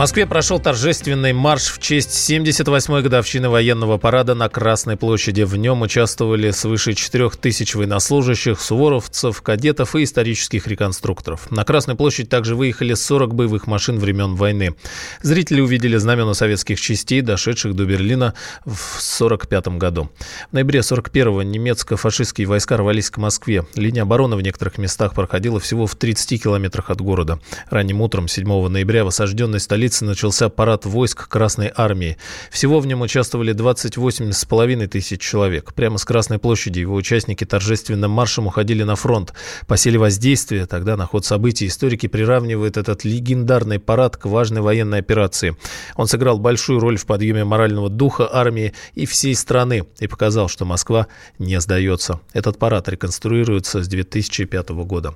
Москве прошел торжественный марш в честь 78-й годовщины военного парада на Красной площади. В нем участвовали свыше 4 тысяч военнослужащих, суворовцев, кадетов и исторических реконструкторов. На Красную площадь также выехали 40 боевых машин времен войны. Зрители увидели знамена советских частей, дошедших до Берлина в 1945 году. В ноябре 41-го немецко-фашистские войска рвались к Москве. Линия обороны в некоторых местах проходила всего в 30 километрах от города. Ранним утром 7 ноября в осажденной столице столице начался парад войск Красной Армии. Всего в нем участвовали 28,5 тысяч человек. Прямо с Красной площади его участники торжественным маршем уходили на фронт. По силе воздействия, тогда на ход событий, историки приравнивают этот легендарный парад к важной военной операции. Он сыграл большую роль в подъеме морального духа армии и всей страны и показал, что Москва не сдается. Этот парад реконструируется с 2005 года.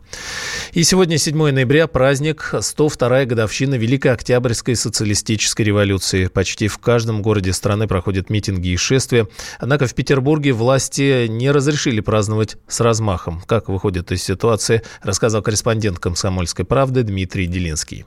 И сегодня, 7 ноября, праздник 102-я годовщина Великой Октябрьской Октябрьской социалистической революции. Почти в каждом городе страны проходят митинги и шествия. Однако в Петербурге власти не разрешили праздновать с размахом. Как выходит из ситуации, рассказал корреспондент «Комсомольской правды» Дмитрий Делинский.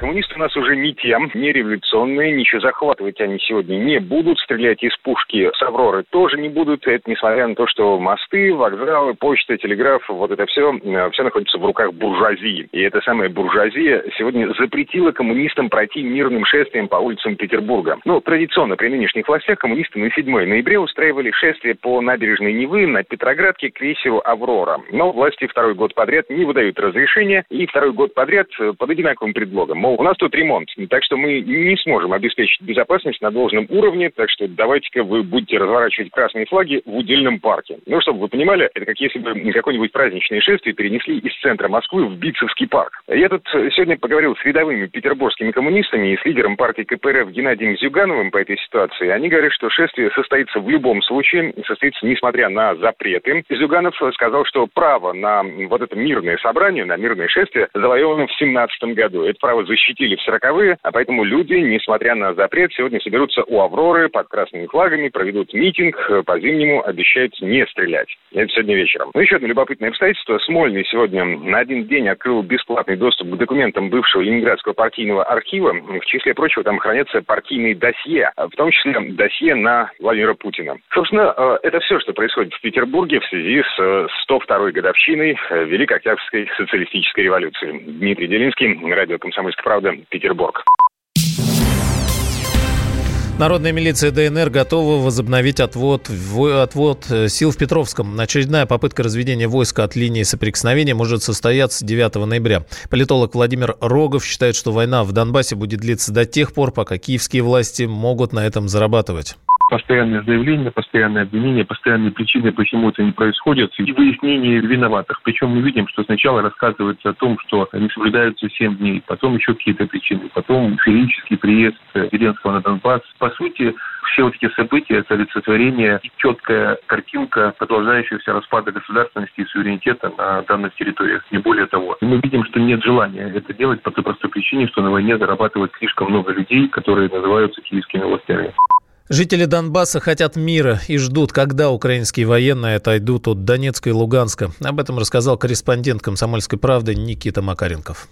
Коммунисты у нас уже не тем, не революционные, ничего захватывать они сегодня не будут, стрелять из пушки с Авроры тоже не будут. Это несмотря на то, что мосты, вокзалы, почта, телеграф, вот это все, э, все находится в руках буржуазии. И эта самая буржуазия сегодня запретила коммунистам пройти мирным шествием по улицам Петербурга. Ну, традиционно при нынешних властях коммунисты на 7 ноября устраивали шествие по набережной Невы на Петроградке к крейсеру «Аврора». Но власти второй год подряд не выдают разрешения, и второй год подряд э, под одинаковым предлогом мол, у нас тут ремонт, так что мы не сможем обеспечить безопасность на должном уровне, так что давайте-ка вы будете разворачивать красные флаги в удельном парке. Ну, чтобы вы понимали, это как если бы какое-нибудь праздничное шествие перенесли из центра Москвы в Битцевский парк. Я тут сегодня поговорил с рядовыми петербургскими коммунистами и с лидером партии КПРФ Геннадием Зюгановым по этой ситуации. Они говорят, что шествие состоится в любом случае, состоится несмотря на запреты. Зюганов сказал, что право на вот это мирное собрание, на мирное шествие завоевано в 17 году. Это право защищено защитили в сороковые, а поэтому люди, несмотря на запрет, сегодня соберутся у Авроры под красными флагами, проведут митинг, по-зимнему обещают не стрелять. Это сегодня вечером. Ну, еще одно любопытное обстоятельство. Смольный сегодня на один день открыл бесплатный доступ к документам бывшего Ленинградского партийного архива. В числе прочего, там хранятся партийные досье, в том числе досье на Владимира Путина. Собственно, э, это все, что происходит в Петербурге в связи с 102-й э, годовщиной э, Великой Октябрьской социалистической революции. Дмитрий Делинский, радио «Комсомольская правда», Петербург. Народная милиция ДНР готова возобновить отвод, отвод э, сил в Петровском. Очередная попытка разведения войска от линии соприкосновения может состояться 9 ноября. Политолог Владимир Рогов считает, что война в Донбассе будет длиться до тех пор, пока киевские власти могут на этом зарабатывать постоянные заявления, постоянные обвинения, постоянные причины, почему это не происходит, и выяснение виноватых. Причем мы видим, что сначала рассказывается о том, что не соблюдаются 7 дней, потом еще какие-то причины, потом физический приезд Зеленского на Донбасс. По сути, все вот эти события – это олицетворение и четкая картинка продолжающегося распада государственности и суверенитета на данных территориях, не более того. И мы видим, что нет желания это делать по той простой причине, что на войне зарабатывает слишком много людей, которые называются киевскими властями. Жители Донбасса хотят мира и ждут, когда украинские военные отойдут от Донецка и Луганска. Об этом рассказал корреспондент «Комсомольской правды» Никита Макаренков.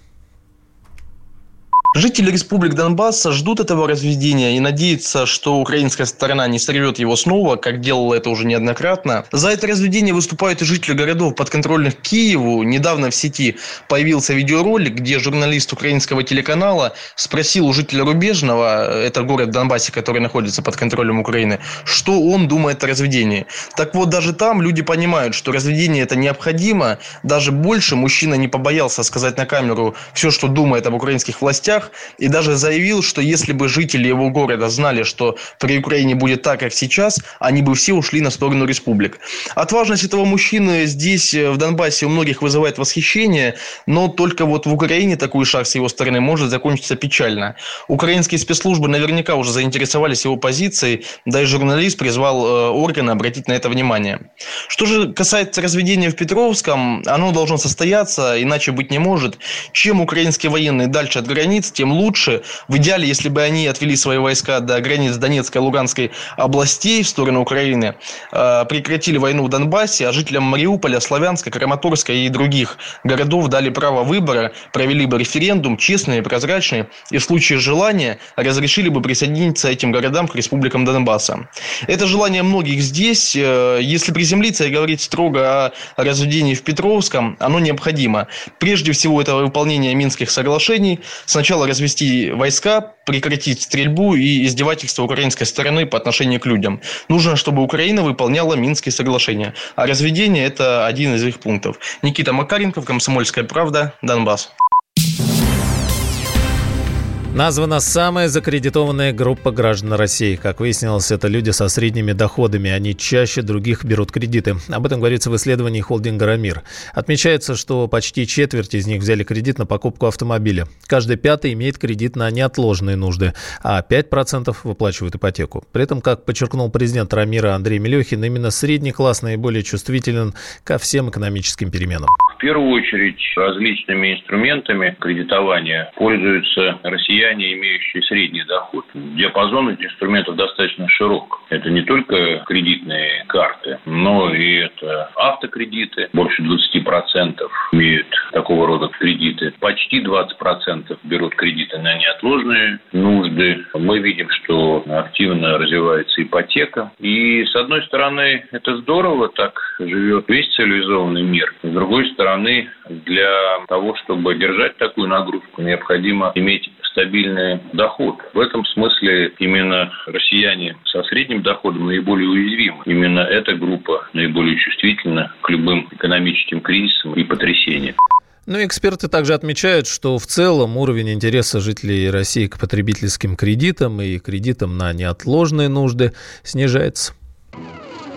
Жители республик Донбасса ждут этого разведения и надеются, что украинская сторона не сорвет его снова, как делала это уже неоднократно. За это разведение выступают и жители городов, подконтрольных Киеву. Недавно в сети появился видеоролик, где журналист украинского телеканала спросил у жителя Рубежного, это город Донбассе, который находится под контролем Украины, что он думает о разведении. Так вот, даже там люди понимают, что разведение это необходимо. Даже больше мужчина не побоялся сказать на камеру все, что думает об украинских властях, и даже заявил, что если бы жители его города знали, что при Украине будет так, как сейчас, они бы все ушли на сторону республик. Отважность этого мужчины здесь, э, в Донбассе, у многих вызывает восхищение, но только вот в Украине такой шаг с его стороны может закончиться печально. Украинские спецслужбы наверняка уже заинтересовались его позицией, да и журналист призвал э, органы обратить на это внимание. Что же касается разведения в Петровском, оно должно состояться, иначе быть не может. Чем украинские военные дальше от границы, границ, тем лучше. В идеале, если бы они отвели свои войска до границ Донецкой и Луганской областей в сторону Украины, э, прекратили войну в Донбассе, а жителям Мариуполя, Славянска, Краматорска и других городов дали право выбора, провели бы референдум, честный и прозрачный, и в случае желания разрешили бы присоединиться этим городам к республикам Донбасса. Это желание многих здесь. Э, если приземлиться и говорить строго о разведении в Петровском, оно необходимо. Прежде всего, это выполнение Минских соглашений. Сначала развести войска, прекратить стрельбу и издевательство украинской стороны по отношению к людям. Нужно, чтобы Украина выполняла Минские соглашения. А разведение – это один из их пунктов. Никита Макаренков, Комсомольская правда, Донбасс. Названа самая закредитованная группа граждан России. Как выяснилось, это люди со средними доходами. Они чаще других берут кредиты. Об этом говорится в исследовании холдинга «Рамир». Отмечается, что почти четверть из них взяли кредит на покупку автомобиля. Каждый пятый имеет кредит на неотложные нужды, а 5% выплачивают ипотеку. При этом, как подчеркнул президент «Рамира» Андрей Мелехин, именно средний класс наиболее чувствителен ко всем экономическим переменам. В первую очередь различными инструментами кредитования пользуются россияне, имеющие средний доход. Диапазон этих инструментов достаточно широк. Это не только кредитные карты, но и это автокредиты. Больше 20% имеют такого рода кредиты. Почти 20% берут кредиты на неотложные нужды. Мы видим, что активно развивается ипотека. И, с одной стороны, это здорово, так живет весь цивилизованный мир. С другой стороны, для того, чтобы держать такую нагрузку, необходимо иметь стабильный доход. В этом смысле именно россияне со средним доходом наиболее уязвимы. Именно эта группа наиболее чувствительна к любым экономическим кризисам и потрясениям. Но эксперты также отмечают, что в целом уровень интереса жителей России к потребительским кредитам и кредитам на неотложные нужды снижается.